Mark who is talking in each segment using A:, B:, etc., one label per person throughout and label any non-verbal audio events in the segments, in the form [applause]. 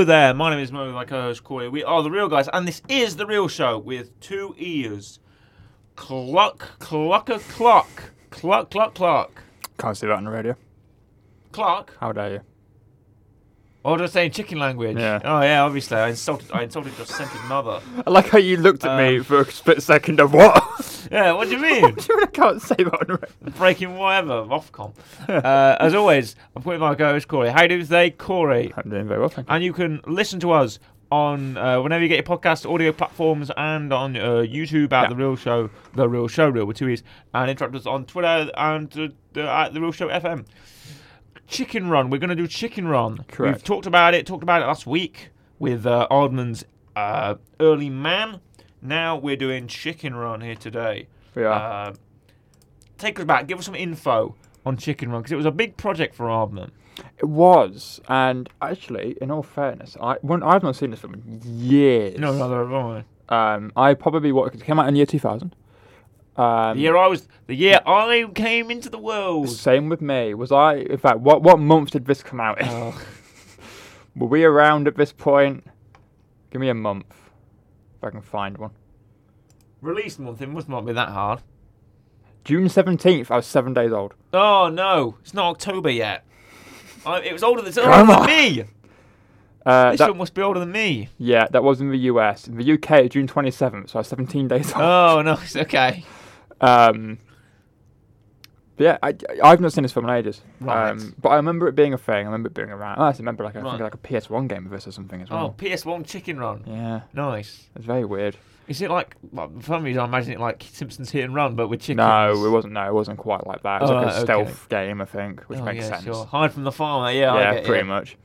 A: Hello there, my name is Mo, my co-host Corey. We are the Real Guys, and this is the Real Show with two ears. Cluck, cluck, a cluck, cluck, cluck, cluck,
B: Can't see that on the radio.
A: cluck.
B: How dare you?
A: Or did I say in chicken language?
B: Yeah.
A: Oh yeah, obviously I insulted. I insulted your scented mother.
B: I like how you looked at me
A: Um,
B: for a split second of what? [laughs]
A: Yeah, what do you [laughs] mean?
B: what do you mean I can't say that on radio?
A: Breaking whatever, Ofcom. Uh, as always, I'm putting my co-host Corey. How do they, Corey?
B: I'm doing very well, thank you.
A: And you can listen to us on uh, whenever you get your podcast audio platforms and on uh, YouTube at
B: Yeah.
A: the Real Show, the Real Show, Real with two e's, and interact with us on Twitter and uh, at the Real Show FM. Chicken Run. We're going to do Chicken Run. We've talked about it. Talked about it last week with uh, uh, Early Man. Now we're doing Chicken Run here today.
B: Are.
A: Uh, take us back. Give us some info on Chicken Run because it was a big project for Aardman.
B: it was, and actually, in all fairness, I when, I've not seen this film in years.
A: No, neither have I.
B: Um, I probably what it came out in the year 2000. Um,
A: The year I was, the year I came into the world.
B: Same with me. Was I? In fact, what what month did this come out in?
A: Oh, [laughs]
B: Were we around at this point? Give me a month, if I can find one.
A: release month. It must not be that hard.
B: June 17th. I was seven days old.
A: Oh no, it's not October yet. I, it was older than, older than me.
B: Uh,
A: This
B: that-
A: film must be older than me.
B: Yeah, that was in the US. In the UK, June 27th, so I was 17 days old.
A: Oh no, it's okay.
B: Um, but yeah, I, I've not seen this film in ages.
A: Right.
B: Um, but I remember it being a thing. I remember it being around. Oh, I actually remember like, I
A: Right.
B: think like a PS1 game of this or something as well.
A: Oh,
B: well.
A: PS1 Chicken Run.
B: Yeah,
A: Nice.
B: it's very weird.
A: Is it like? Well, for some reason, I imagine it like Simpsons Hit and Run, but with chickens.
B: No, it wasn't. No, it wasn't quite like that. It was
A: Oh,
B: like a
A: right, okay.
B: stealth game, I think, which
A: oh,
B: makes
A: yeah,
B: sense.
A: Sure. Hide from the farmer. Yeah, I
B: yeah,
A: get
B: pretty
A: it.
B: much.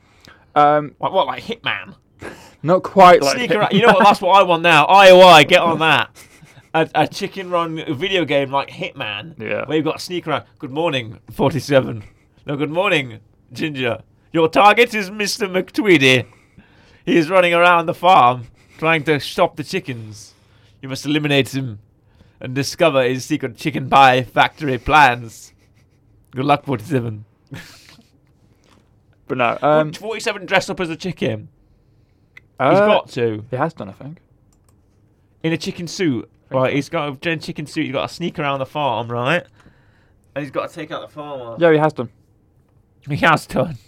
B: Um,
A: What, what, like Hitman? [laughs]
B: not quite like.
A: Sneak around. You know [laughs] what? That's what I want now. IOI, get on that. [laughs] A, a chicken run video game like Hitman.
B: Yeah.
A: Where you've got to sneak around. Good morning, 47. No, good morning, Ginger. Your target is Mr. McTweedy. He is running around the farm trying to stop the chickens. You must eliminate him and discover his secret chicken pie factory plans. Good luck, 47. [laughs]
B: But no. Um,
A: 47 dressed up as a chicken.
B: uh,
A: He's got to.
B: He has done, I think.
A: in a chicken suit. Right, he's got a gen- chicken suit. He's got to sneak around the farm, right? And he's got to take out the farmer.
B: Yeah, he has done.
A: He has done.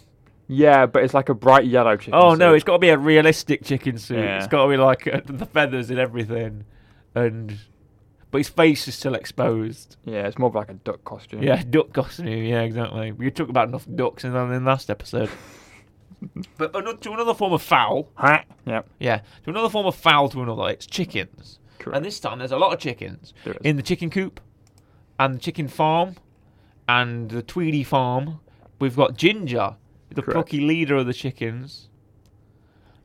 B: Yeah, but it's like a bright yellow chicken.
A: Oh no, it's got to be a realistic chicken suit.
B: Yeah.
A: It's got to be like uh, the feathers and everything, and but his face is still exposed.
B: Yeah, it's more of like a duck costume.
A: Yeah, duck costume. Yeah, exactly. We talked about enough ducks in the in last episode. [laughs] but another, to another form of fowl.
B: Ha! Yep.
A: Yeah, to another form of fowl to another. It's chickens.
B: Correct.
A: And this time there's a lot of chickens. In the chicken coop and the chicken farm and the Tweedy farm. We've got Ginger, the
B: Correct.
A: plucky leader of the chickens,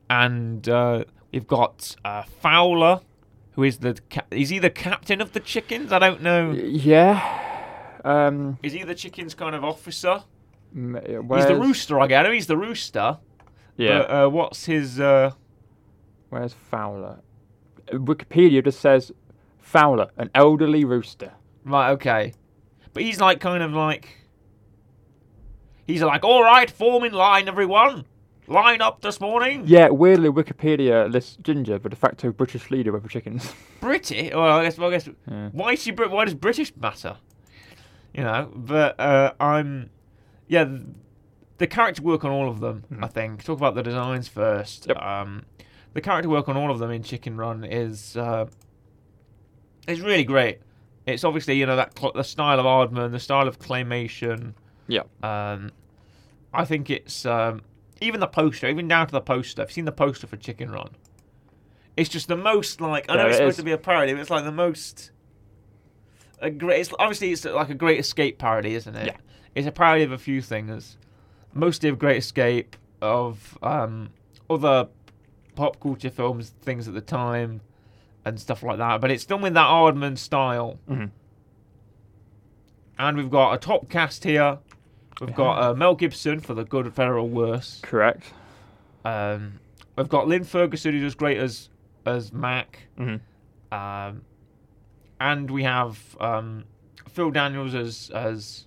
A: and uh, we've got uh, Fowler, who is the ca- is he the captain of the chickens? I don't know.
B: Yeah. Um.
A: Is he the chickens kind of officer?
B: m-
A: He's the rooster. I get. him. he's the rooster.
B: Yeah.
A: But, uh, what's his? Uh,
B: Where's Fowler? Wikipedia just says Fowler, an elderly rooster.
A: right. Okay. But he's like kind of like. He's like, all right, form in line, everyone. Line up this morning.
B: Yeah, weirdly, Wikipedia lists Ginger, the de facto British leader of the chickens. [laughs]
A: British. Well, I guess. Well, I guess.
B: Yeah.
A: Why is she? Brit- Why does British matter? You know. But uh, I'm. Yeah. The character work on all of them. I think. Talk about the designs first.
B: Yep.
A: Um, the character work on all of them in Chicken Run is uh, is really great. It's obviously you know that cl- the style of Aardman, the style of claymation.
B: Yeah.
A: Um, I think it's um, even the poster, even down to the poster. I've seen the poster for Chicken Run. It's just the most like I know
B: Yeah,
A: it's
B: it
A: supposed
B: is.
A: to be a parody, but it's like the most a great. It's, obviously, it's like a Great Escape parody, isn't it?
B: Yeah.
A: It's a parody of a few things, mostly of Great Escape, of um, other pop culture films, things at the time, and stuff like that. But it's done with that Aardman style,
B: Mhm.
A: and we've got a top cast here. We've got uh, Mel Gibson for the good, federal worse.
B: Correct.
A: Um, we've got Lynn Ferguson, who's as great as as Mac.
B: hmm
A: Um, and we have um, Phil Daniels as as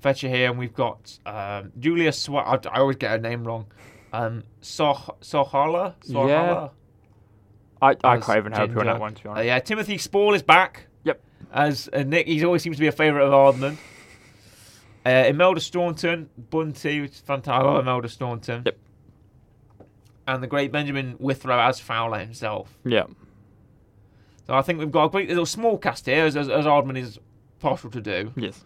A: Fetcher here, and we've got um, Julia Swart. I, I always get her name wrong. Um, Soh Sohala.
B: Yeah. I, I can't even help you on that one, to be
A: Uh, yeah, Timothy Spall is back.
B: Yep.
A: As uh, Nick, he always seems to be a favourite of Aardman. Uh, Imelda Staunton, Bunty, which is fantastic. I love Imelda Staunton.
B: Yep.
A: And the great Benjamin Whitrow as Fowler himself.
B: Yeah.
A: So I think we've got a great little small cast here, as, as, as is partial to do.
B: Yes.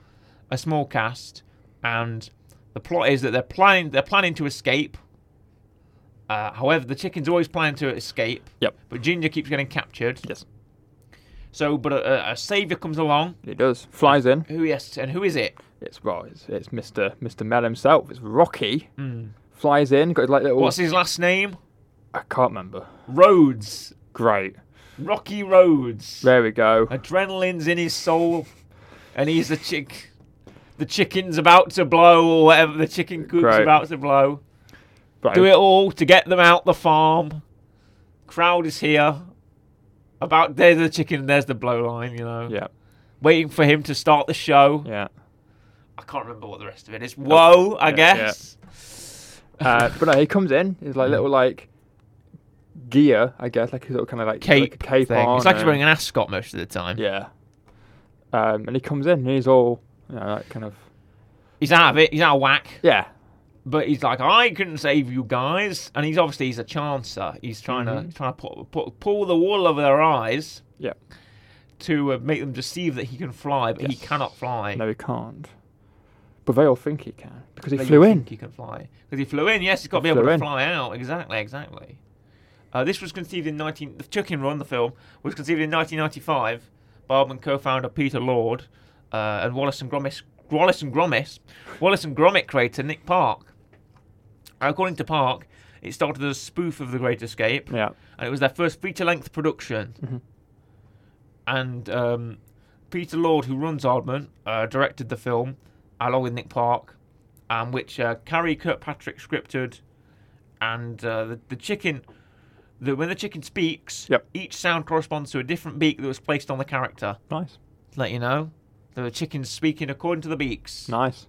A: A small cast, and the plot is that they're planning they're planning to escape. Uh, however, the chicken's always planning to escape.
B: Yep.
A: But Ginger keeps getting captured.
B: Yes.
A: So, but a, a, savior comes along.
B: It does. Flies in.
A: Who yes, and who is it?
B: It's well, it's, it's Mr. Mr. Mel himself. It's Rocky.
A: Hmm.
B: Flies in. Got like little.
A: What's his last name?
B: I can't remember.
A: Rhodes.
B: Great.
A: Rocky Rhodes.
B: There we go.
A: Adrenaline's in his soul, and he's the chick. The chicken's about to blow, or whatever. The chicken coop's
B: Great.
A: about to blow. Do it all to get them out the farm. Crowd is here. About there's the chicken, there's the blow line. You know,
B: Yeah.
A: waiting for him to start the show.
B: Yeah.
A: I can't remember what the rest of it is. Whoa, I
B: Yeah,
A: guess.
B: Uh, but no, he comes in. He's like little like gear, I guess, like his little kind of like
A: cape,
B: like cape
A: thing.
B: on.
A: It's like he's wearing an ascot most of the time.
B: Yeah. Um, and he comes in. and He's all you know, like kind of
A: He's out of it. He's out of whack.
B: yeah.
A: But he's like, I couldn't save you guys, and he's obviously he's a chancer. He's trying to
B: Mhm.
A: he's trying to put, put, pull the wool over their eyes
B: Yeah.
A: to uh, make them deceive that he can fly, but he cannot fly.
B: No, he can't. But they all think he can because he
A: They
B: flew in.
A: He can fly because he flew in. Yes, he's got to be able to
B: in.
A: fly out. Exactly, exactly. Uh, this was conceived in 19. The Chicken Run, the film, was conceived in 1995 by Aardman co-founder Peter Lord uh, and Wallace and Gromit, Wallace and Gromit, Wallace and Gromit creator Nick Park. According to Park, it started as a spoof of The Great Escape,
B: Yeah.
A: and it was their first feature-length production.
B: Mhm.
A: And um, Peter Lord, who runs Aardman, uh, directed the film along with Nick Park, um, which uh, Karey Kirkpatrick scripted, and uh, the, the chicken. The, when the chicken speaks,
B: Yep.
A: each sound corresponds to a different beak that was placed on the character.
B: Nice.
A: To let you know, the chicken's speaking according to the beaks,
B: Nice.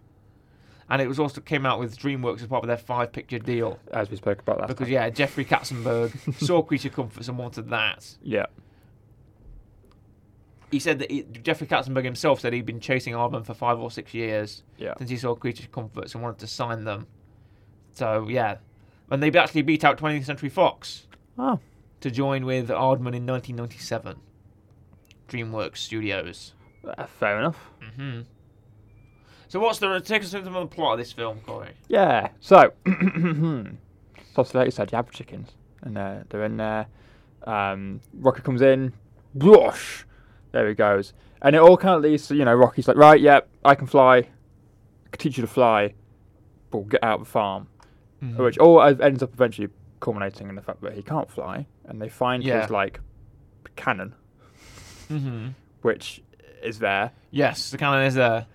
A: And it was also came out with DreamWorks as part of their five-picture deal.
B: As we spoke about last
A: Because
B: time.
A: yeah, Jeffrey Katzenberg [laughs] saw Creature Comforts and wanted that.
B: Yeah.
A: He said that he, Jeffrey Katzenberg himself said he'd been chasing Aardman for five or six years
B: Yeah.
A: since he saw Creature Comforts and wanted to sign them. So yeah, and they actually beat out 20th Century Fox
B: Oh.
A: to join with Aardman in 1997. DreamWorks Studios.
B: Uh, fair enough.
A: hmm So what's the take us into the plot of this film, Corey?
B: Yeah. So, [clears throat] so obviously, like you said, you have chickens, and uh, they're in there. Um, Rocky comes in, whoosh, there he goes, and it all kind of leads to you know Rocky's like, right, yep, I can fly, I can teach you to fly, but we'll get out of the farm,
A: Mhm.
B: which all uh, ends up eventually culminating in the fact that he can't fly, and they find
A: Yeah.
B: his like cannon,
A: Mhm.
B: which is there.
A: Yes, the cannon is there.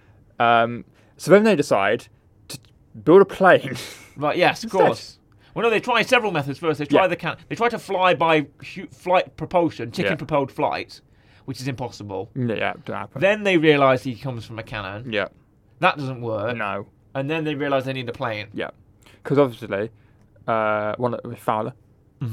B: Um, so then they decide to build a plane. [laughs]
A: Right, yes, of
B: Instead.
A: course. Well, no, they try several methods first. They try
B: Yeah.
A: the can. They try to fly by hu- flight propulsion,
B: Yeah.
A: chicken-propelled flight, which is impossible.
B: yeah, don't happen.
A: Then they realise he comes from a cannon.
B: yeah,
A: That doesn't work.
B: no.
A: And then they realise they need a plane.
B: Yeah, because obviously, uh, one of Fowler,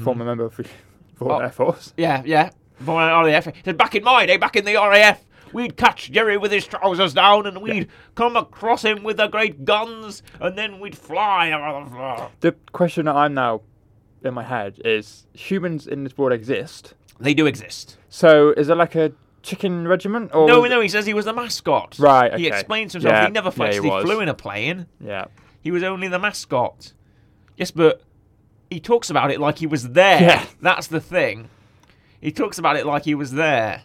B: former member of the [laughs] Royal
A: Oh.
B: Air Force.
A: Yeah, yeah. From RAF. He said, back in my day, back in the RAF, we'd catch Jerry with his trousers down and we'd come across him with the great guns and then we'd fly.
B: The question that I'm now in my head is: humans in this world exist.
A: They do exist.
B: So is it like a chicken regiment? Or
A: No, no, he says he was the mascot.
B: Right,
A: He
B: okay.
A: explains himself.
B: Yeah,
A: he never
B: yeah, he
A: actually flew in a plane.
B: Yeah,
A: He was only the mascot. Yes, but he talks about it like he was there.
B: Yeah.
A: That's the thing. He talks about it like he was there.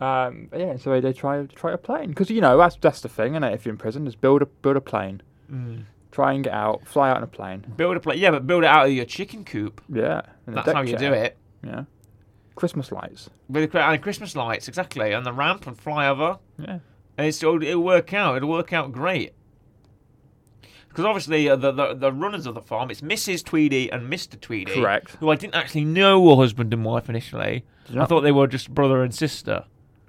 B: Um, yeah. So they try try a plane because you know that's that's the thing, and if you're in prison, is build a build a plane, try and get out, fly out in a plane.
A: Build a plane. Yeah, but build it out of your chicken coop.
B: Yeah,
A: That's how you
B: chair.
A: do it.
B: Yeah, Christmas lights.
A: With and Christmas lights, exactly. And the ramp and fly over.
B: Yeah,
A: And it's, it'll, it'll work out. It'll work out great. Because obviously, uh, the, the the runners of the farm, it's Mrs. Tweedy and Mr. Tweedy.
B: Correct.
A: Who I didn't actually know were husband and wife initially. I thought they were just brother and sister.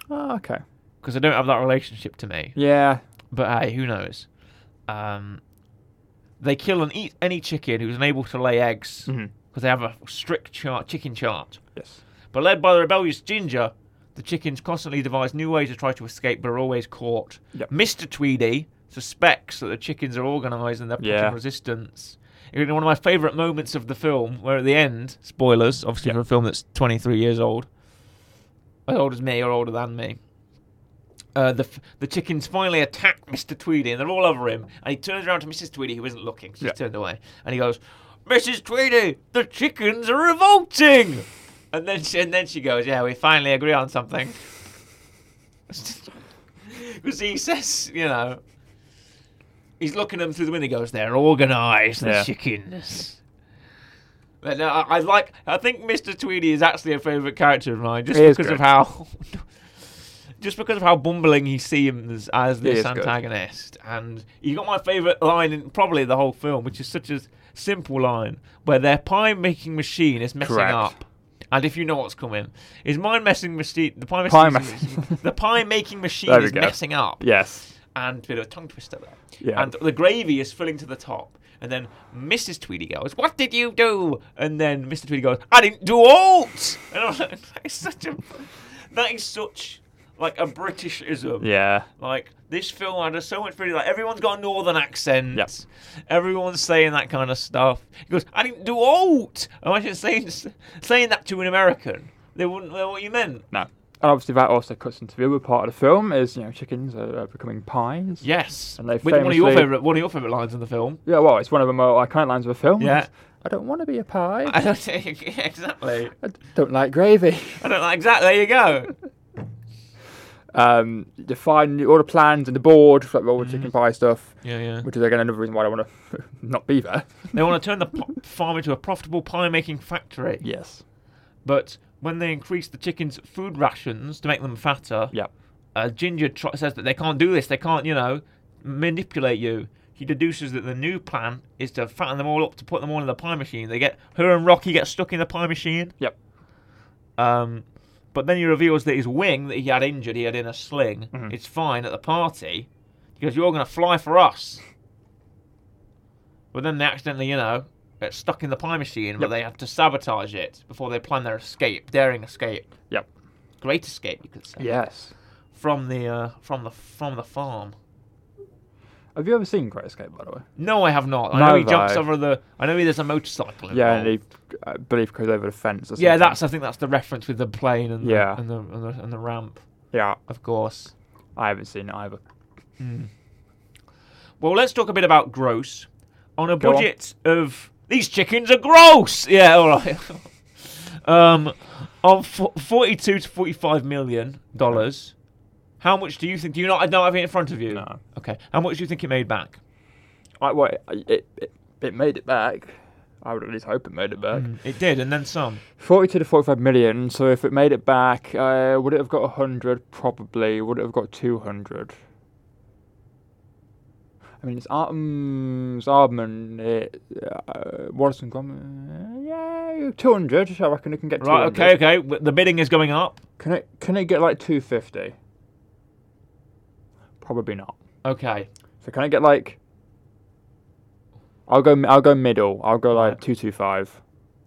B: Oh, okay.
A: Because they don't have that relationship to me.
B: Yeah,
A: But hey, who knows? Um, they kill and eat any chicken who's unable to lay eggs because
B: Mhm.
A: they have a strict chart, chicken chart.
B: Yes.
A: But led by the rebellious Ginger, the chickens constantly devise new ways to try to escape, but are always caught.
B: Yep.
A: Mr. Tweedy suspects that the chickens are organised and they're putting
B: Yeah.
A: resistance. One of my favourite moments of the film, where at the end, spoilers, obviously
B: Yep.
A: for a film that's 23 years old, as old as me or older than me. Uh, the the chickens finally attack Mr. Tweedy and they're all over him. And he turns around to Mrs. Tweedy, who isn't looking, she's
B: Yeah.
A: turned away, and he goes, "Mrs. Tweedy, the chickens are revolting." And then she, and then she goes, "Yeah, we finally agree on something." [laughs] Because he says, you know, he's looking at them through the window. He goes, "They're organised, the
B: Yeah.
A: chickens." But no, I, I like. I think Mr. Tweedy is actually a favourite character of mine, just
B: He
A: because of how, [laughs] just because of how bumbling he seems as this
B: is good.
A: antagonist. And you got my favourite line in probably the whole film, which is such a simple line, where their pie making machine is messing
B: Correct.
A: up. And if you know what's coming, is mind messing machine the pie,
B: Pie ma- [laughs]
A: the pie making machine is
B: go.
A: messing up
B: Yes.
A: and a bit of a tongue twister there.
B: Yeah.
A: And the gravy is filling to the top. And then Mrs. Tweedy goes, What did you do? And then Mr. Tweedy goes, I didn't do alt! [laughs] And I was like, that is such a that is such like a Britishism.
B: Yeah.
A: Like this film had so much really like everyone's got a northern accent.
B: Yep.
A: Everyone's saying that kind of stuff. He goes, I didn't do alt. Imagine saying saying that to an American. They wouldn't know what you meant.
B: No. And obviously that also cuts into the other part of the film is, you know, chickens are, are becoming pies.
A: Yes.
B: And they
A: With one of your favorite one of your favorite lines in the film.
B: Yeah, well, it's one of the more iconic lines of the film.
A: Yeah.
B: I don't want to be a pie. [laughs]
A: I don't exactly.
B: I don't like gravy.
A: I don't like exactly. There you go. [laughs]
B: Um, define all the plans and the board for like, all the chicken pie stuff,
A: Yeah, yeah.
B: which is again another reason why I want to [laughs] not be there.
A: They want to turn the farm into a profitable pie-making factory.
B: Yes.
A: But when they increase the chickens' food rations to make them fatter,
B: Yep.
A: uh, Ginger tr- says that they can't do this. They can't, you know, manipulate you. He deduces that the new plan is to fatten them all up to put them all in the pie machine. They get her and Rocky get stuck in the pie machine.
B: Yep.
A: Um, but then he reveals that his wing that he had injured, he had in a sling,
B: Mhm.
A: it's fine at the party. He goes, "You're going to fly for us." But then they accidentally, you know, get stuck in the pie machine, but
B: Yep.
A: they have to sabotage it before they plan their escape, daring escape.
B: Yep.
A: Great escape, you could say.
B: Yes.
A: From the uh, from the from the farm.
B: Have you ever seen Great Escape, by the way?
A: No, I have not. I know he jumps over the. I know he there's a motorcycle.
B: Yeah, and he, I believe, goes over the fence. Or
A: Yeah, that's. I think that's the reference with the plane and the,
B: Yeah.
A: and the and the, and the ramp,
B: Yeah,
A: of course.
B: I haven't seen it either.
A: Hmm. Well, let's talk a bit about gross. On a
B: Go on.
A: budget of these chickens are gross. Yeah, all right. [laughs] um, of forty-two to forty-five million dollars. How much do you think? Do you not? I don't have it in front of you.
B: No.
A: Okay. How much do you think it made back?
B: I, well, it, it, it, made it back. I would at least hope it made it back.
A: Mm, It did, and then some.
B: 42 to 45 million. So if it made it back, uh, would it have got 100? Probably. Would it have got 200? I mean, it's Artem's Aardman, it, uh, Wallace Gromit. Yeah, 200. I reckon it can get 200.
A: Right. Okay. Okay. w- The bidding is going up.
B: Can it, can it get like 250? Probably not.
A: Okay.
B: So can I get like? I'll go. I'll go middle. I'll go like
A: Right.
B: two two five.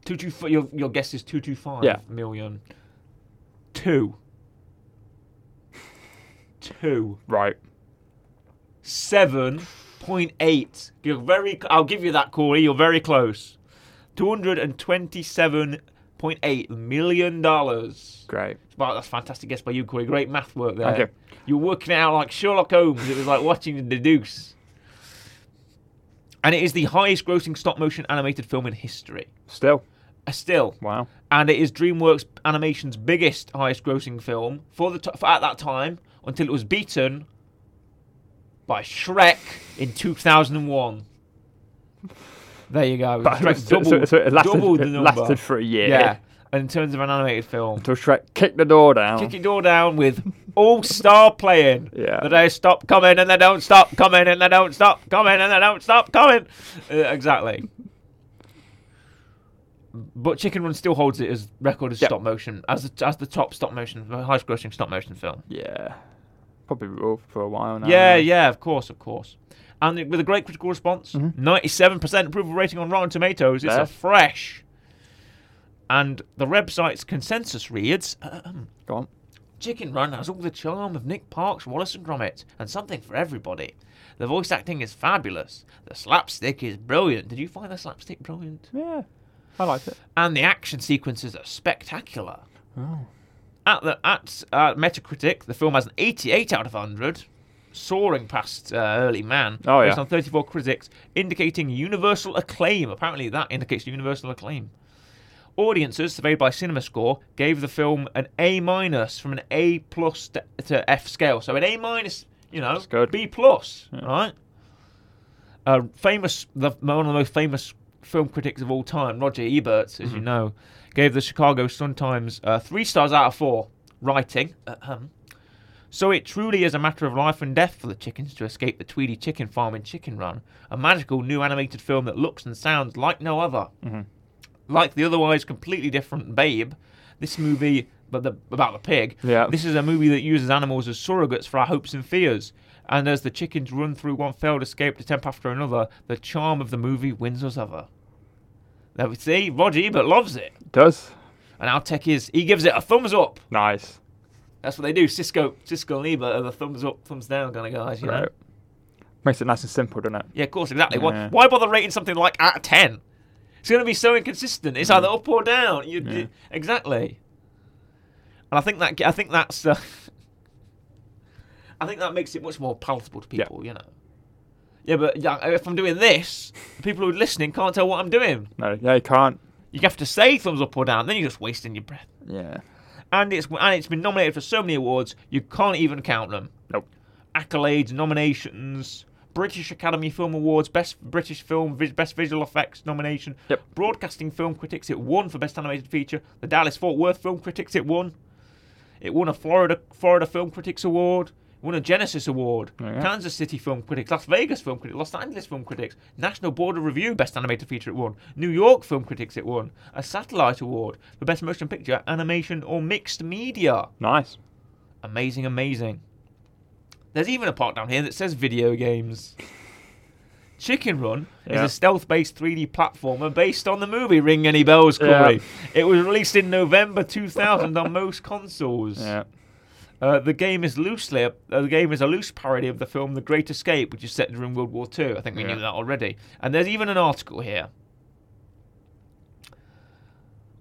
A: Two two. f- Your your guess is two two five
B: Yeah.
A: million. Two. [laughs] Two.
B: Right.
A: Seven point eight. You're very. I'll give you that, Corey. You're very close. Two hundred and twenty-seven point eight million dollars.
B: Great.
A: Wow, that's fantastic guess by you, Corey. Great math work there.
B: Thank you.
A: You're working out like Sherlock Holmes. It was like watching the deduce. And it is the highest grossing stop motion animated film in history.
B: Still.
A: Uh, Still.
B: Wow.
A: And it is DreamWorks Animation's biggest highest grossing film for the t- for at that time until it was beaten by Shrek in 2001. There you go.
B: But
A: Shrek
B: so, so,
A: doubled,
B: so it lasted,
A: doubled the number.
B: lasted for a year.
A: yeah. And in terms of an animated film,
B: Until Shrek kicked the door down.
A: kick your door down with all star playing.
B: Yeah.
A: That they stop coming and they don't stop coming and they don't stop coming and they don't stop coming. Uh, exactly. But Chicken Run still holds it as record as
B: Yep.
A: stop motion, as the, as the top stop motion, the highest grossing stop motion film.
B: Yeah. Probably will for a while now.
A: Yeah, yeah, of course, of course. and with a great critical response,
B: Mhm.
A: 97% approval rating on Rotten Tomatoes. It's a fresh. And the website's consensus reads um, [clears throat]
B: Go on.
A: Chicken Run has all the charm of Nick Park's, Wallace and Gromit, and something for everybody. The voice acting is fabulous. The slapstick is brilliant. Did you find the slapstick brilliant?
B: Yeah, I liked it.
A: And the action sequences are spectacular.
B: Oh.
A: At the at uh, Metacritic, the film has an 88 out of 100, soaring past uh, Early Man,
B: Oh,
A: based
B: yeah.
A: on 34 critics, indicating universal acclaim. Apparently, that indicates universal acclaim. Audiences surveyed by CinemaScore gave the film an A minus from an A plus to, to F scale. So an A minus, you know,
B: good.
A: B plus,
B: Yeah.
A: right? Uh, famous, the one of the most famous film critics of all time, Roger Ebert, as you
B: Mhm.
A: know, gave the Chicago Sun Times uh, three stars out of four, writing. ahem, so it truly is a matter of life and death for the chickens to escape the Tweedy chicken farm in Chicken Run, a magical new animated film that looks and sounds like no other.
B: Mhm.
A: Like the otherwise completely different Babe, this movie, but the, about the pig,
B: Yeah.
A: this is a movie that uses animals as surrogates for our hopes and fears. And as the chickens run through one failed escape attempt after another, the charm of the movie wins us over. There we see, Roger Ebert loves it.
B: Does
A: And our tech is, he gives it a thumbs up.
B: nice.
A: That's what they do. Siskel, Siskel and Ebert are the thumbs up, thumbs down kind of guys, you know?
B: Right. Makes it nice and simple, doesn't it?
A: Yeah, of course, exactly.
B: Yeah.
A: Why, why bother rating something like out of 10? It's going to be so inconsistent. It's either up or down. You,
B: Yeah.
A: you- exactly. And I think that I think that's uh, [laughs] I think that makes it much more palatable to people, you know. Yeah, but yeah, if I'm doing this, people who are listening can't tell what I'm doing.
B: No, yeah, you can't.
A: You have to say thumbs up or down, then you're just wasting your breath.
B: Yeah.
A: And it's and it's been nominated for so many awards, you can't even count them.
B: Nope.
A: Accolades, nominations, British Academy Film Awards, Best British Film, Best Visual Effects nomination.
B: Yep.
A: Broadcasting Film Critics, it won for Best Animated Feature. The Dallas Fort Worth Film Critics, it won. It won a Florida Florida Film Critics Award. Won a Genesis Award.
B: Oh, yeah.
A: Kansas City Film Critics, Las Vegas Film Critics, Los Angeles Film Critics, National Board of Review Best Animated Feature it won. New York Film Critics it won. A Satellite Award for Best Motion Picture, Animation or Mixed Media.
B: Nice.
A: Amazing, amazing. There's even a part down here that says video games. [laughs] Chicken Run
B: Yeah.
A: is a stealth-based 3D platformer based on the movie Ring Any Bells, Corey.
B: Yeah.
A: It was released in November 2000 on most consoles.
B: Yeah.
A: Uh, the game is loosely uh, the game is a loose parody of the film The Great Escape, which is set during World War II. I think we
B: Yeah.
A: knew that already. And there's even an article here.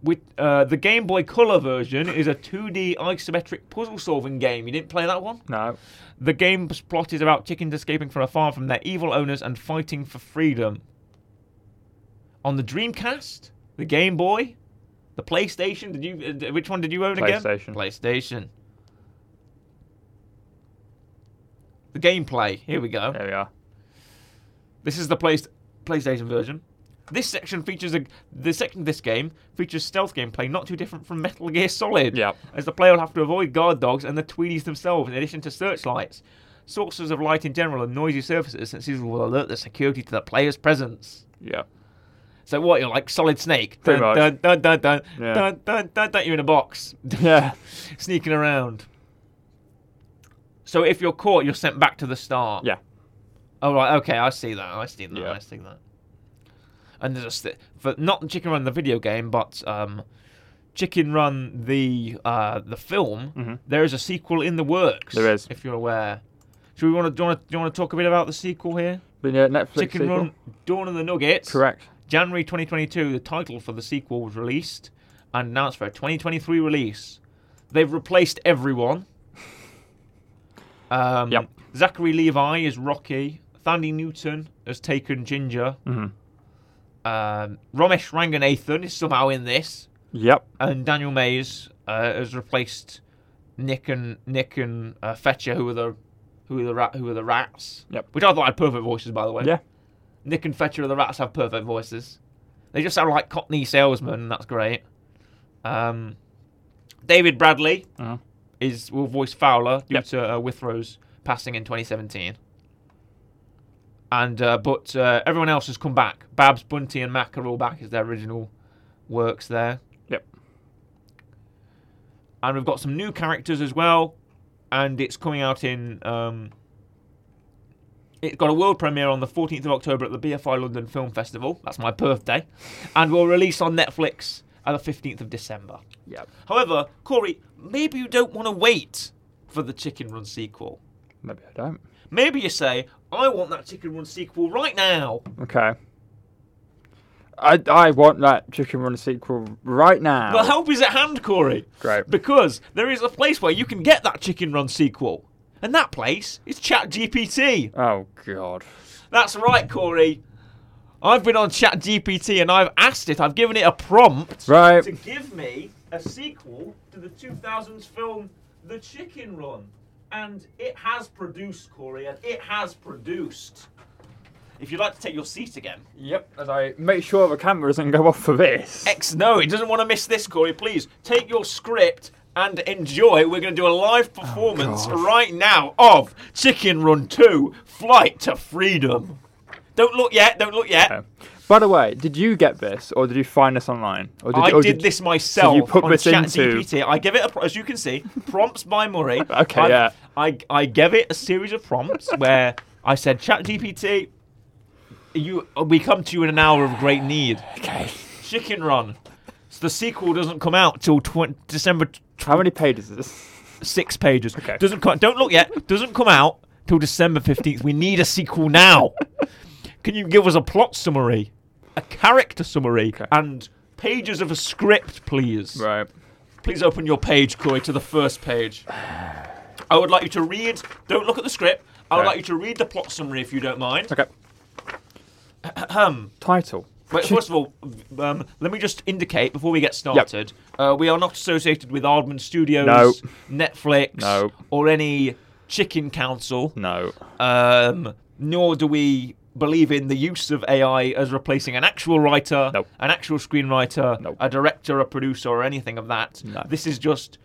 A: With uh, the Game Boy Color version is a 2D isometric puzzle-solving game. You didn't play that one?
B: No.
A: The game's plot is about chickens escaping from a farm from their evil owners and fighting for freedom. On the Dreamcast, the Game Boy, the PlayStation. Did you? Uh, which one did you own again?
B: PlayStation.
A: PlayStation. The gameplay. Here we go.
B: There we are.
A: This is the play- PlayStation version. This section features a the section of this game features stealth gameplay not too different from Metal Gear Solid.
B: Yep.
A: As the player will have to avoid guard dogs and the Tweedies themselves, in addition to searchlights, sources of light in general, and noisy surfaces, since these will alert the security to the player's presence.
B: Yep.
A: So what? You're like Solid Snake.
B: Pretty
A: dun,
B: much.
A: dun, dun, dun, dun,
B: Yeah.
A: dun, dun, dun, dun, You're in a box,
B: Yeah. [laughs]
A: sneaking around. So if you're caught, you're sent back to the start.
B: Yeah.
A: Oh right, okay, I see that. I see that.
B: Yeah.
A: I see that. And there's a st- for not Chicken Run the video game, but um, Chicken Run the uh, the film.
B: Mhm.
A: There is a sequel in the works.
B: There is.
A: if you're aware. Should we want to do you want to, do you want to talk a bit about the sequel here?
B: But yeah, Netflix
A: Chicken
B: sequel.
A: Run Dawn of the Nuggets.
B: Correct.
A: January 2022, the title for the sequel was released and announced for a 2023 release. They've replaced everyone. Um,
B: Yep.
A: Zachary Levi is Rocky. Thandie Newton has taken Ginger.
B: hmm
A: Um, Romesh Ranganathan is somehow in this,
B: Yep.
A: and Daniel Mays uh, has replaced Nick and Nick and uh, Fetcher, who are the who are the rat, who are the rats.
B: Yep.
A: Which I thought had perfect voices, by the way.
B: Yeah.
A: Nick and Fetcher of the Rats have perfect voices. They just sound like Cockney salesmen, and that's great. Um, David Bradley
B: Uh-huh.
A: Is will voice Fowler due
B: Yep.
A: to uh, Whitrow's passing in 2017. And uh, but uh, everyone else has come back. Babs, Bunty, and Mac are all back as their original works there.
B: Yep.
A: And we've got some new characters as well, and it's coming out in um, It got a world premiere on the 14th of October at the BFI London Film Festival. That's my birthday. And will release on Netflix at the 15th of December.
B: Yeah.
A: However, Corey, maybe you don't want to wait for the Chicken Run sequel.
B: Maybe I don't.
A: Maybe you say, I want that Chicken Run sequel right now.
B: Okay. I, I want that Chicken Run sequel right now.
A: Well, help is at hand, Corey.
B: Great.
A: Because there is a place where you can get that Chicken Run sequel. And that place is ChatGPT.
B: Oh God.
A: That's right, Corey. I've been on ChatGPT and I've asked it, I've given it a prompt
B: Right.
A: to give me a sequel to the 2000s film The Chicken Run. And it has produced, Corey, and it has produced. If you'd like to take your seat again.
B: Yep. As I make sure the camera doesn't go off for this.
A: X, no, it doesn't want to miss this, Corey. Please take your script and enjoy. We're going to do a live oh, performance
B: gosh.
A: right now of Chicken Run 2 Flight to Freedom. Don't look yet, don't look yet.
B: Okay. By the way, did you get this, or did you find this online? Or did,
A: I
B: or
A: did this myself you
B: put
A: on
B: this into-
A: ChatGPT. I give it a, as you can see, prompts by Murray. [laughs]
B: Okay,
A: I've-
B: yeah.
A: I I gave it a series of prompts where I said, ChatGPT, you we come to you in an hour of great need.
B: Okay.
A: Chicken Run. So the sequel doesn't come out till tw- December t-
B: How many pages is this?
A: six pages.
B: Okay.
A: Doesn't co- don't look yet. Doesn't come out till December fifteenth. We need a sequel now. [laughs] Can you give us a plot summary, a character summary,
B: Okay.
A: and pages of a script, please?
B: Right.
A: Please open your page, Corey, to the first page. I would like you to read. Don't look at the script. I would like you to read the plot summary if you don't mind.
B: Okay. Title.
A: But first of all, um, let me just indicate before we get started, uh, we are not associated with Aardman Studios,
B: No.
A: Netflix,
B: No.
A: or any chicken council.
B: No.
A: Um, nor do we believe in the use of AI as replacing an actual writer, an actual screenwriter, a director, a producer, or anything of that.
B: No.
A: This is just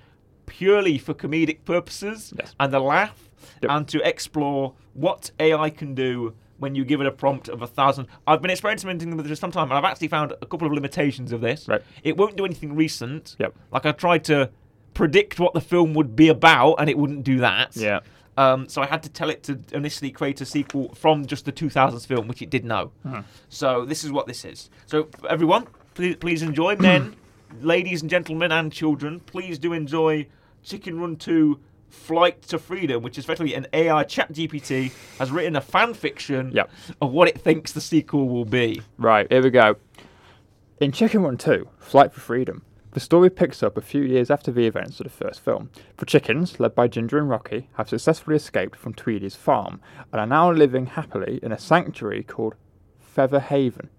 A: purely for comedic purposes
B: Yes.
A: and a laugh,
B: Yep.
A: and to explore what AI can do when you give it a prompt of a thousand. I've been experimenting with it for some time, and I've actually found a couple of limitations of this.
B: Right.
A: It won't do anything recent.
B: Yep.
A: Like I tried to predict what the film would be about, and it wouldn't do that.
B: Yeah.
A: Um, so I had to tell it to initially create a sequel from just the 2000s film, which it did know.
B: Uh-huh.
A: So this is what this is. So everyone, please, please enjoy, [clears throat] men, ladies and gentlemen, and children. Please do enjoy Chicken Run 2: Flight to Freedom, which is effectively an AI ChatGPT has written a fan fiction
B: Yep.
A: of what it thinks the sequel will be.
B: Right, here we go. In Chicken Run 2, Flight for Freedom, the story picks up a few years after the events of the first film. The chickens, led by Ginger and Rocky, have successfully escaped from Tweedy's farm and are now living happily in a sanctuary called Feather Haven.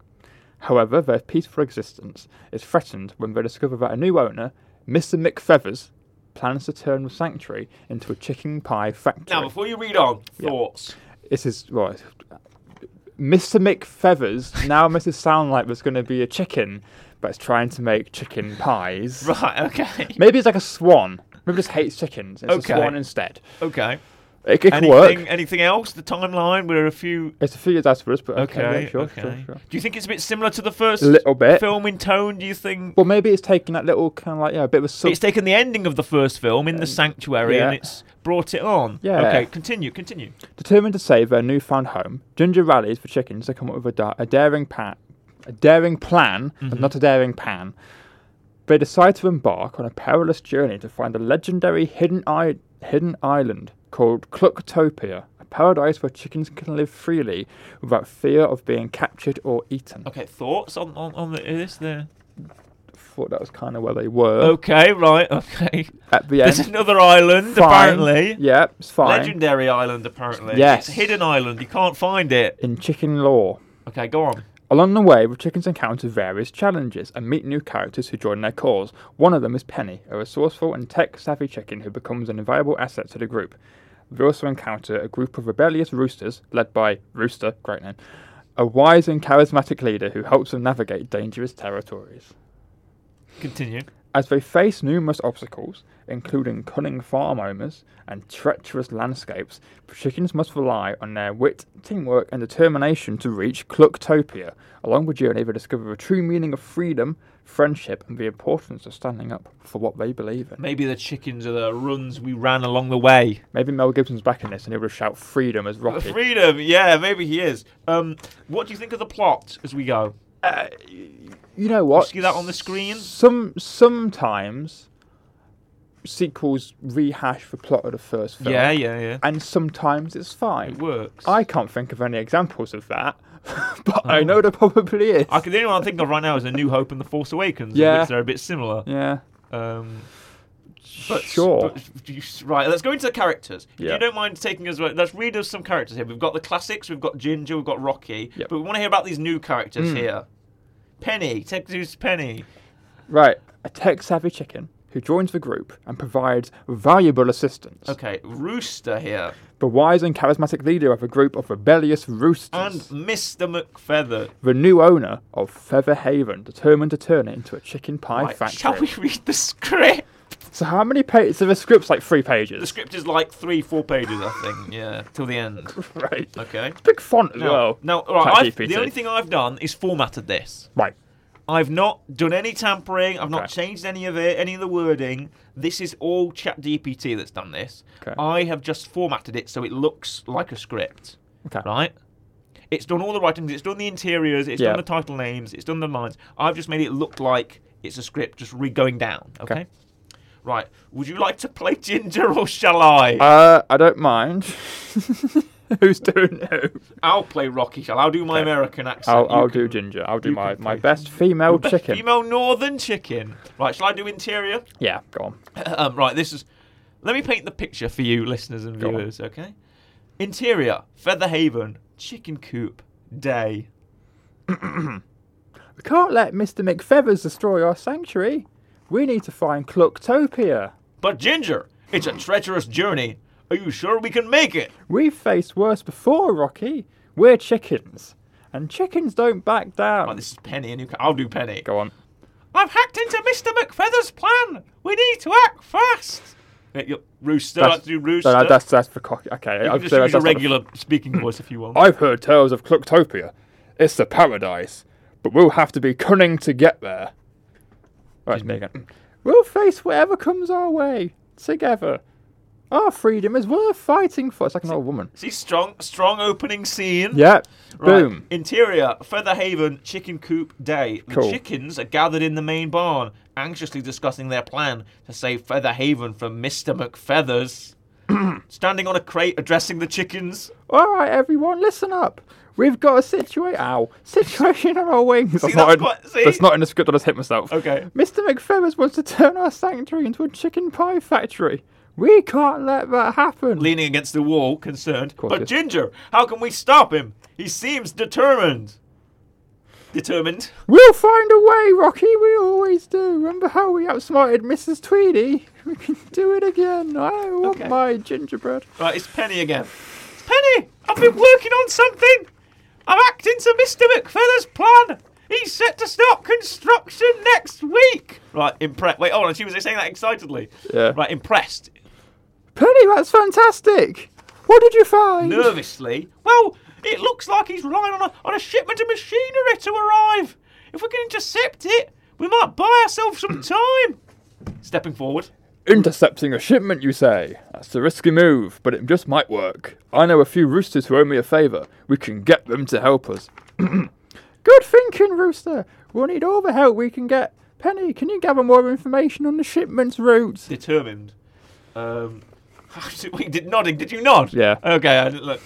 B: However, their peaceful existence is threatened when they discover that a new owner, Mr. McFeathers, plans to turn the sanctuary into a chicken pie factory.
A: Now, before you read on,
B: Yeah.
A: thoughts.
B: This is right. Mr. McFeathers now makes it sound like there's going to be a chicken, but it's trying to make chicken pies. [laughs]
A: Right. Okay.
B: Maybe it's like a swan. Maybe it just hates chickens. It's
A: Okay.
B: a swan instead.
A: Okay.
B: It, it
A: Anything?
B: work.
A: Anything else? The timeline? We're a few.
B: It's a few years after us, but okay,
A: Okay.
B: yeah, sure,
A: okay.
B: sure, sure.
A: Do you think it's a bit similar to the first
B: little bit.
A: film in tone? Do you think
B: Well, maybe it's taken that little kind of like yeah, a bit of a sub.
A: it's taken the ending of the first film in the sanctuary and it's brought it on?
B: Yeah.
A: Okay. Continue. Continue.
B: Determined to save their newfound home, Ginger rallies for chickens to come up with a, da- a daring pa- a daring plan,
A: Mm-hmm.
B: but not a daring pan. They decide to embark on a perilous journey to find a legendary hidden I- hidden island called Clucktopia, a paradise where chickens can live freely without fear of being captured or eaten.
A: Okay. Thoughts on on, on the, this there?
B: Thought that was kind of where they were
A: Okay. Right. Okay.
B: at the end.
A: There's another island
B: Fine.
A: apparently.
B: Yeah, it's fine.
A: Legendary island apparently.
B: Yes.
A: It's a hidden island. You can't find it.
B: In chicken lore.
A: Okay. Go on.
B: Along the way, the chickens encounter various challenges and meet new characters who join their cause. One of them is Penny, a resourceful and tech savvy chicken who becomes an invaluable asset to the group. They also encounter a group of rebellious roosters, led by Rooster, great name, a wise and charismatic leader who helps them navigate dangerous territories.
A: Continue.
B: As they face numerous obstacles, including cunning farm owners and treacherous landscapes, the chickens must rely on their wit, teamwork, and determination to reach Clucktopia. Along the journey, they discover the true meaning of freedom, friendship, and the importance of standing up for what they believe in.
A: Maybe the chickens are the runs we ran along the way.
B: Maybe Mel Gibson's back in this and he'll just shout freedom as Rocky.
A: Freedom, yeah, maybe he is. Um, what do you think of the plot as we go?
B: Uh, you know what?
A: see that on the screen?
B: Some sometimes sequels rehash the plot of the first film.
A: Yeah, yeah, yeah.
B: And sometimes it's fine.
A: It works.
B: I can't think of any examples of that, [laughs] but I
A: Oh.
B: know there probably is.
A: I can, the only one I think of right now is A New Hope and The Force Awakens,
B: Yeah.
A: which they're a bit similar.
B: yeah.
A: Um, but, [laughs]
B: sure.
A: but right, let's go into the characters. If you don't mind taking us, let's read us some characters here. We've got the classics, we've got Ginger, we've got Rocky,
B: Yep.
A: but we want to hear about these new characters
B: Mm.
A: here. Penny, take us Penny.
B: Right. A tech savvy chicken who joins the group and provides valuable assistance.
A: Okay, Rooster here,
B: The wise and charismatic leader of a group of rebellious roosters.
A: and Mr. McFeather.
B: the new owner of Feather Haven, determined to turn it into a chicken pie
A: Right,
B: factory.
A: shall we read the [laughs] script?
B: So how many pages? So the script's like three pages.
A: The script is like three, four pages, I think. [laughs] Yeah, till the end. [laughs]
B: right.
A: Okay.
B: Big font as
A: Now,
B: well.
A: now, all right, the only thing I've done is formatted this.
B: Right.
A: I've not done any tampering. I've not
B: Okay.
A: changed any of it, any of the wording. This is all ChatGPT that's done this.
B: Okay.
A: I have just formatted it so it looks like a script,
B: Okay.
A: right? It's done all the writings. It's done the interiors. It's
B: Yeah.
A: done the title names. It's done the lines. I've just made it look like it's a script, just re going down. Okay.
B: Okay.
A: Right. Would you like to play Ginger or shall I?
B: Uh, I don't mind. [laughs] Who's doing who?
A: I'll play Rocky. Shall I? I'll do my
B: Okay.
A: American accent.
B: I'll,
A: You
B: I'll
A: can-
B: do ginger. I'll do
A: you
B: my,
A: can
B: my
A: play
B: best female
A: best
B: chicken.
A: Female northern chicken. Right. Shall I do interior?
B: Yeah, go on. [laughs]
A: um, right, this is. Let me paint the picture for you, listeners and
B: Go on.
A: viewers. Okay. Interior: Feather Haven, chicken coop, day. [clears throat]
B: We can't let Mr. McFeathers destroy our sanctuary. We need to find Clucktopia.
A: But Ginger, it's a treacherous journey. Are you sure we can make it?
B: We've faced worse before, Rocky. We're chickens. And chickens don't back down.
A: Right, this is Penny, and you can, I'll do Penny.
B: Go on.
A: I've hacked into Mr. McFeather's plan. We need to act fast. Yeah, you- Rooster,
B: That's-
A: let's do Rooster.
B: No, no, that's that's for cocky. Okay,
A: you
B: I've-
A: just use your
B: that's
A: regular speaking voice if you want.
B: I've heard tales of Clucktopia. It's the paradise, but we'll have to be cunning to get there. Right, me again. We'll face whatever comes our way together. Our freedom is worth fighting for. It's like an old woman.
A: See, strong, strong opening scene.
B: Yeah.
A: Right.
B: Boom.
A: Interior, Feather Haven, chicken coop day. The
B: Cool.
A: chickens are gathered in the main barn, anxiously discussing their plan to save Feather Haven from Mr. McFeathers. [clears throat] Standing on a crate addressing the chickens.
B: All right, everyone, listen up. We've got a situation. Ow, situation on our wings. That's,
A: that's
B: not in,
A: quite- see?
B: that's not in the script. I just hit myself.
A: Okay.
B: Mr. McFeathers wants to turn our sanctuary into a chicken pie factory. We can't let that happen.
A: Leaning against the wall, concerned. But
B: yes.
A: Ginger, how can we stop him? He seems determined. Determined?
B: We'll find a way, Rocky. We always do. Remember how we outsmarted Mrs. Tweedy? [laughs] We can do it again. I want
A: Okay.
B: my gingerbread.
A: Right, it's Penny again. Penny, I've been working on something. I'm acting to Mr. McFeather's plan. He's set to start construction next week. Right, impressed. Wait, hold on. She was saying that excitedly.
B: Yeah.
A: Right, impressed.
B: Penny, that's fantastic. What did you find?
A: Nervously. Well, it looks like he's relying on a, on a shipment of machinery to arrive. If we can intercept it, we might buy ourselves some time. Stepping forward.
B: Intercepting a shipment, you say? That's a risky move, but it just might work. I know a few roosters who owe me a favour. We can get them to help us. [clears throat] Good thinking, Rooster. We'll need all the help we can get. Penny, can you gather more information on the shipment's routes?
A: Determined. Um, [laughs] we did nodding. Did you nod?
B: Yeah.
A: Okay, I look.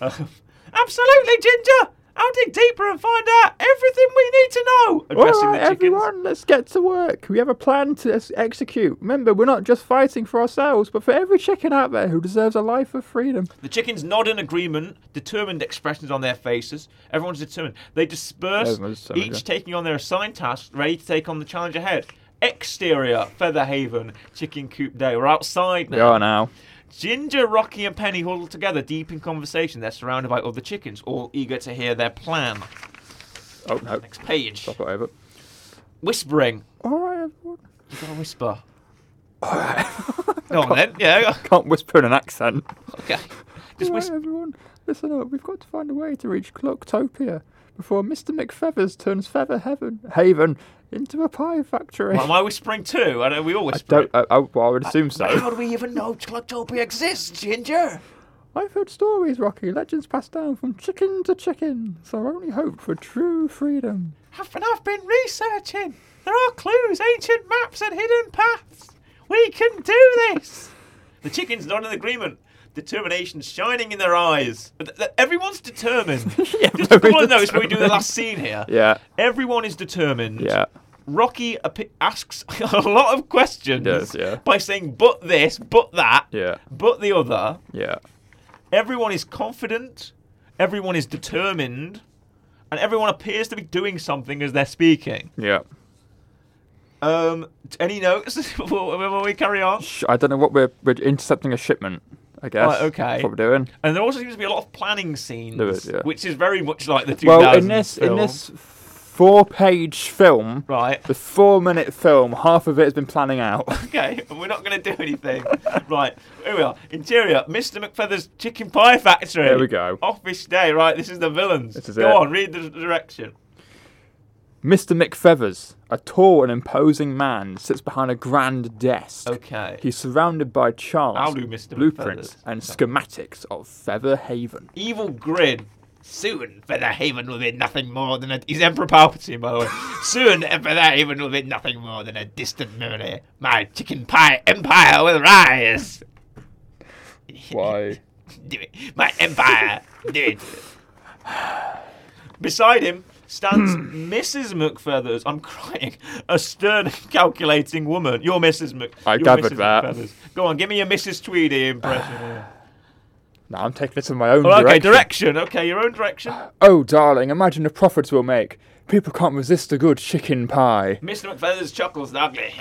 A: Um, [laughs] Absolutely, Ginger. I'll dig deeper and find out everything we need to know.
B: All
A: Addressing
B: right,
A: the chickens.
B: everyone, let's get to work. We have a plan to ex- execute. Remember, we're not just fighting for ourselves, but for every chicken out there who deserves a life of freedom.
A: The chickens nod in agreement, determined expressions on their faces. Everyone's determined. They disperse,
B: Everyone's determined,
A: each
B: yeah.
A: taking on their assigned tasks, ready to take on the challenge ahead. Exterior, Feather Haven, Chicken Coop Day. We're outside
B: We are now.
A: Ginger, Rocky, and Penny huddle together, deep in conversation. They're surrounded by other chickens, all eager to hear their plan.
B: Oh no,
A: Next page.
B: stop it over.
A: whispering.
B: All right, everyone.
A: You gotta whisper.
B: All right.
A: Go on then. Yeah. [laughs]
B: Can't whisper in an accent.
A: Okay.
B: All
A: Just
B: right,
A: whisper.
B: everyone. Listen up. We've got to find a way to reach Clucktopia before Mr. McFeathers turns Feather Heaven Haven into a pie factory.
A: Well, am I whispering too? I know we all
B: I don't. I, I, well, I would uh, assume so.
A: How do we even know Clucktopia exists, Ginger?
B: I've heard stories, Rocky, legends passed down from chicken to chicken, so I only hope for true freedom.
A: I've, and I've been researching. There are clues, ancient maps, and hidden paths. We can do this. The chickens not in agreement. Determination shining in their eyes. Th- th- everyone's determined. [laughs]
B: yeah,
A: Just a couple of notes we do the last scene here. [laughs]
B: Yeah,
A: Everyone is determined.
B: yeah,
A: Rocky api- asks [laughs] a lot of questions
B: Does, yeah.
A: by saying, but this, but that,
B: yeah,
A: but the other.
B: yeah.
A: Everyone is confident, everyone is determined, and everyone appears to be doing something as they're speaking.
B: Yeah.
A: Um, any notes before, before we carry on?
B: Sh- I don't know what we're we're intercepting a shipment. I guess.
A: Right, okay.
B: That's what we're doing.
A: And there also seems to be a lot of planning scenes,
B: is, yeah.
A: which is very much like the 2000s
B: Well, in this
A: film.
B: in this four-page film,
A: right?
B: the four-minute film, half of it has been planning out. [laughs]
A: Okay, and we're not going to do anything. right, here we are. Interior, Mr. McFeather's Chicken Pie Factory.
B: There we go.
A: Office day, right? This is the villains.
B: This is
A: Go
B: it.
A: on, read the direction.
B: Mr. McFeathers, a tall and imposing man, sits behind a grand desk.
A: Okay.
B: He's surrounded by charts,
A: do Mr.
B: blueprints,
A: McFeathers.
B: and schematics of Feather Haven.
A: Evil grin. Soon, Featherhaven will be nothing more than a. He's Emperor Palpatine, by the way. [laughs] Soon, Featherhaven will be nothing more than a distant memory. My chicken pie empire will rise. [laughs]
B: Why?
A: Do it. My empire. Do it. [sighs] Beside him stands Mrs. McFeathers. I'm crying. A stern, calculating woman. You're Mrs. Mc.
B: I
A: you're
B: gathered
A: Mrs.
B: that.
A: McFeathers. Go on, give me your Mrs. Tweedy impression. [sighs] here.
B: No, I'm taking this in my own
A: Oh, okay,
B: direction.
A: direction. Okay, your own direction. [sighs]
B: Oh, darling, imagine the profits we'll make. People can't resist a good chicken pie.
A: Mr. McFeathers chuckles loudly,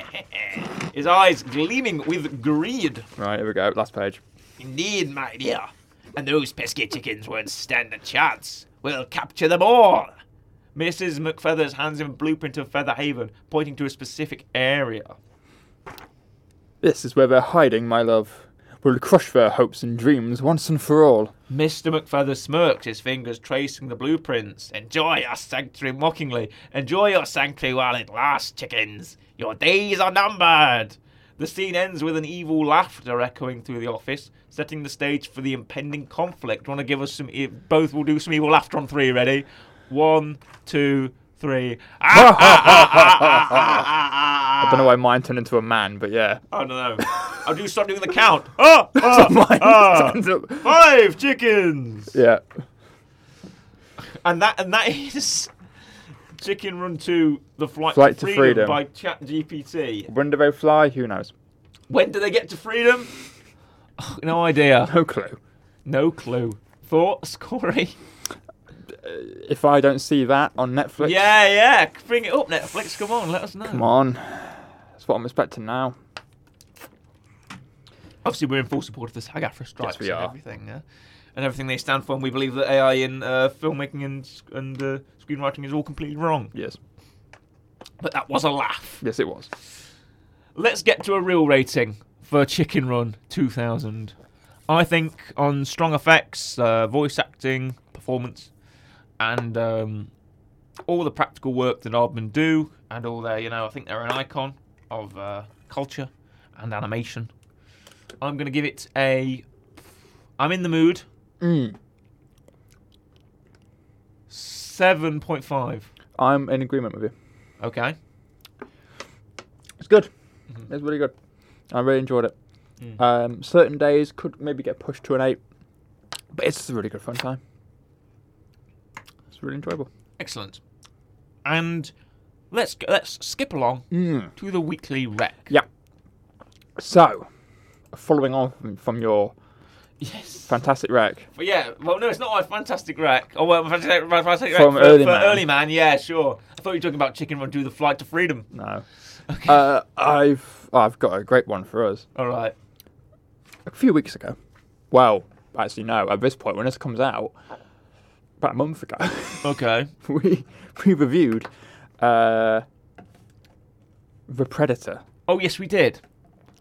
A: [laughs] his eyes gleaming with greed.
B: Right, here we go. Last page.
A: Indeed, my dear. And those pesky chickens won't stand a chance. We'll capture them all. Mrs. McFeathers hands him a blueprint of Feather Haven, pointing to a specific area.
B: This is where they're hiding, my love. We'll crush their hopes and dreams once and for all.
A: Mr. McFeather smirks, his fingers tracing the blueprints. Enjoy your sanctuary mockingly. Enjoy your sanctuary while it lasts, chickens. Your days are numbered. The scene ends with an evil laughter echoing through the office, setting the stage for the impending conflict. Want to give us some? E- both will do some evil laughter on three. Ready? One, two, three. [laughs]
B: I don't know why mine turned into a man, but yeah.
A: I don't know. I'll do start doing the count. [laughs] Ah, ah,
B: Mine
A: ah.
B: turns up-
A: Five chickens.
B: yeah.
A: And that and that is Chicken Run 2 The Flight,
B: Flight
A: to
B: to
A: Freedom,
B: Freedom.
A: by ChatGPT.
B: When do they fly? Who knows?
A: When do they get to freedom? Oh, no idea.
B: No clue.
A: No clue. Thoughts, Corey?
B: If I don't see that on Netflix,
A: Yeah, yeah. Bring it up, Netflix. Come on, let us know.
B: come on. That's what I'm expecting now.
A: Obviously, we're in full support of the SAG AFTRA strikes
B: we
A: and
B: are.
A: everything, yeah? and everything they stand for. And we believe that AI in uh, filmmaking and and uh, screenwriting is all completely wrong.
B: Yes.
A: But that was a laugh.
B: Yes, it was.
A: Let's get to a real rating for Chicken Run 2000. I think on strong effects, uh, voice acting, performance, and um, all the practical work that Aardman do, and all their, you know, I think they're an icon of uh, culture and animation. I'm going to give it a. I'm in the mood.
B: Mm.
A: 7.5.
B: I'm in agreement with you.
A: Okay.
B: It's good.
A: Mhm.
B: It's really good. I really enjoyed it.
A: Mm.
B: Um, certain days could maybe get pushed to an eight, but it's a really good fun time. Really enjoyable.
A: Excellent. And let's go, let's skip along
B: Mm.
A: to the weekly rec.
B: Yeah. So, following on from, from your
A: Yes.
B: fantastic rec,
A: But yeah, well, no, it's not a fantastic rec. Oh, well, fantastic, fantastic
B: From
A: rec
B: Early
A: for,
B: Man.
A: for early man. Yeah, sure. I thought you were talking about Chicken Run Do the Flight to Freedom.
B: no,
A: Okay.
B: uh, I've I've got a great one for us.
A: All right.
B: A few weeks ago, well, actually no, at this point when this comes out, about a month ago, [laughs] [laughs]
A: Okay.
B: we we reviewed uh, The Predator.
A: Oh yes, we did.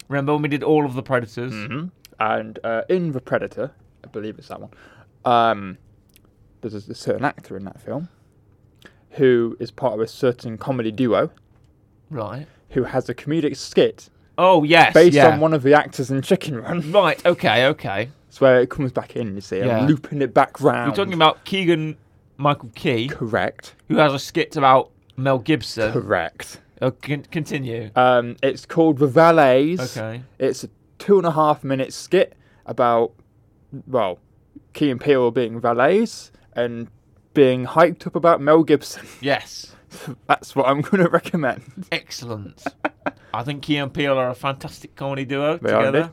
A: Remember when we did all of the Predators?
B: Mm-hmm. And uh, in The Predator, I believe it's that one, um, there's a, a certain actor in that film who is part of a certain comedy duo
A: Right.
B: who has a comedic skit
A: Oh yes.
B: based
A: yeah.
B: on one of the actors in Chicken Run.
A: Right. Okay. Okay.
B: It's where it comes back in, you see,
A: Yeah.
B: and looping it back round.
A: You're talking about Keegan Michael Key,
B: Correct.
A: who has a skit about Mel Gibson.
B: Correct.
A: Oh, con- continue.
B: Um, it's called The Valets.
A: Okay.
B: It's a two and a half minute skit about, well, Key and Peele being valets and being hyped up about Mel Gibson. [laughs]
A: Yes.
B: That's what I'm going to recommend.
A: Excellent. I think Key and Peele are a fantastic comedy duo
B: They
A: together.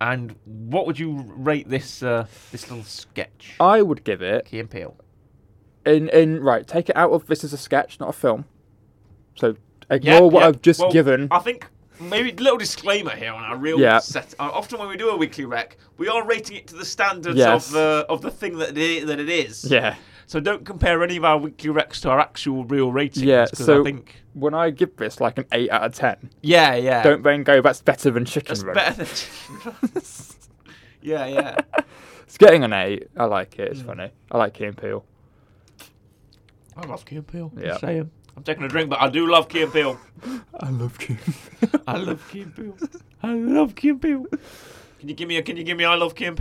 A: And what would you rate this uh, this little sketch?
B: I would give it
A: Key and Peele.
B: in in right. Take it out of this is a sketch, not a film. So ignore
A: Yeah,
B: what
A: yeah.
B: I've just
A: Well,
B: given.
A: I think maybe a little disclaimer here on our real
B: Yeah.
A: set. Uh, often when we do a weekly rec, we are rating it to the standards
B: Yes.
A: of the of the thing that it, that it is.
B: yeah.
A: So don't compare any of our weekly recs to our actual real ratings.
B: Yeah,
A: 'cause
B: so-
A: I think
B: When I give this like an eight out of ten,
A: yeah, yeah.
B: don't then go. That's better than Chicken
A: That's
B: Run.
A: better than Chicken [laughs] Run. yeah, yeah.
B: It's getting an eight. I like it. It's
A: Mm.
B: funny. I like Key and Peele.
A: I love Key and Peele.
B: Yeah.
A: Just. I'm taking a drink, but I do love Key and Peele. [laughs]
B: I love Key. [laughs]
A: I love Key and Peele. I love Key and Peele. Can you give me a Can you give me I love Key and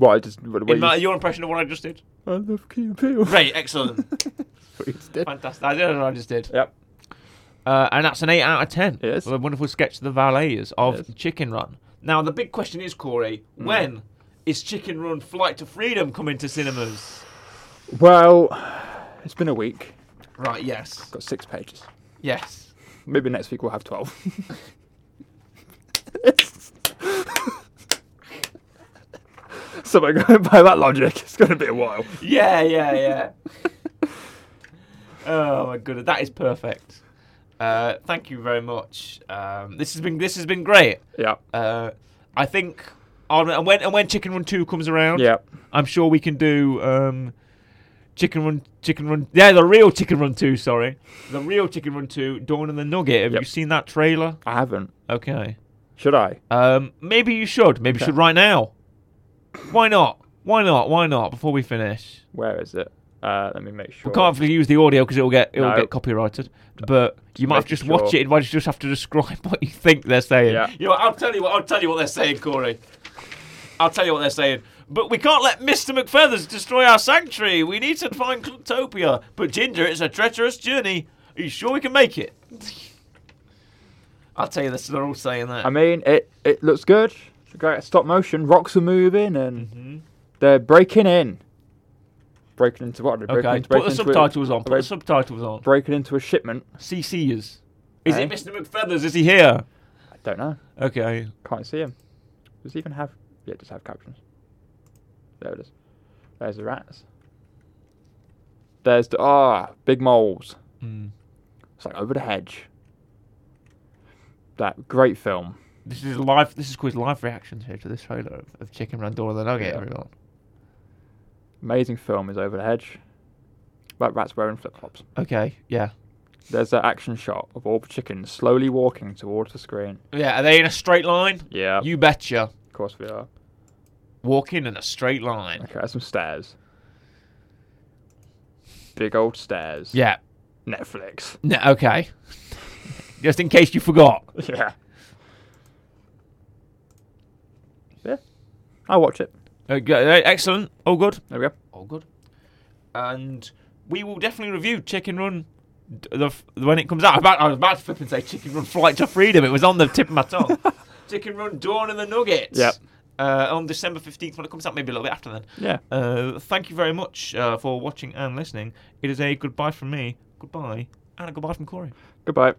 B: What I just what, what
A: In my,
B: you,
A: your impression of what I just did.
B: I love Key and Peele.
A: Great, excellent,
B: What you just did.
A: fantastic. I did what I just did.
B: Yep.
A: Uh, and that's an eight out of ten.
B: It is.
A: A wonderful sketch of the valets of
B: is.
A: Chicken Run. Now the big question is, Corey,
B: Mm.
A: when is Chicken Run Flight to Freedom coming to cinemas?
B: Well, it's been a week.
A: Right. Yes.
B: Got six pages.
A: Yes.
B: Maybe next week we'll have twelve. [laughs] so by going [laughs] by that logic, it's going to be a while.
A: Yeah. Yeah. Yeah. [laughs] oh my goodness, that is perfect. Uh, thank you very much. Um, this has been this has been great.
B: Yeah.
A: Uh, I think on and when and when Chicken Run Two comes around,
B: Yeah.
A: I'm sure we can do um, Chicken Run, Chicken Run. Yeah, the real Chicken Run Two. Sorry, the real Chicken Run Two. Dawn and the Nugget. Have
B: Yep.
A: you seen that trailer?
B: I haven't.
A: Okay.
B: Should I?
A: Um, maybe you should. Maybe you should right now. Why not? Why not? Why not? Before we finish,
B: Where is it? Uh, let me make sure.
A: we can't really use the audio because it'll get it'll
B: No.
A: get copyrighted. But you might have just watch
B: sure.
A: it. Why just have to describe [laughs] what you think they're saying?
B: Yeah.
A: You know, I'll tell you what. I'll tell you what they're saying, Corey. I'll tell you what they're saying. But we can't let Mr. McFeathers destroy our sanctuary. We need to find Clucktopia. But Ginger, it's a treacherous journey. Are you sure we can make it? [laughs] I'll tell you this. They're all saying that.
B: I mean, it it looks good. Great stop motion. Rocks are moving and
A: hmm
B: they're breaking in. Breaking into what? Breaking
A: Okay.
B: into,
A: Put the
B: into a-
A: subtitles on. Put the subtitles on.
B: breaking into a shipment.
A: CCers. Is
B: Eh?
A: it Mr. McFeathers? Is he here?
B: I don't know.
A: Okay.
B: Can't see him. Does he even have? Yeah, it does have captions. There it is. There's the rats. There's the ah big moles.
A: Mm.
B: It's like over the hedge. That great film.
A: This is live. This is quiz live reactions here to this trailer of, of Chicken Run Dawn of the Nugget.
B: Yeah.
A: Everyone.
B: Amazing film is over the hedge. Like rats wearing flip flops.
A: Okay. Yeah.
B: There's that action shot of all the chickens slowly walking towards the screen.
A: Yeah. Are they in a straight line?
B: Yeah,
A: You betcha.
B: of course we are.
A: Walking in a straight line.
B: Okay, some stairs. Big old stairs.
A: Yeah.
B: Netflix.
A: No, okay. [laughs] Just in case you forgot. [laughs]
B: Yeah. I'll watch it.
A: Okay, excellent. All good.
B: There we go.
A: All good. And we will definitely review Chicken Run the, when it comes out. I was about, I was about to flip and say Chicken Run Flight to Freedom. It was on the tip of my tongue. [laughs] Chicken Run Dawn and the Nuggets.
B: Yep.
A: Uh, on December 15th when it comes out, maybe a little bit after then.
B: Yeah.
A: Uh, thank you very much uh, for watching and listening. It is a goodbye from me, goodbye, and a goodbye from Corey.
B: Goodbye.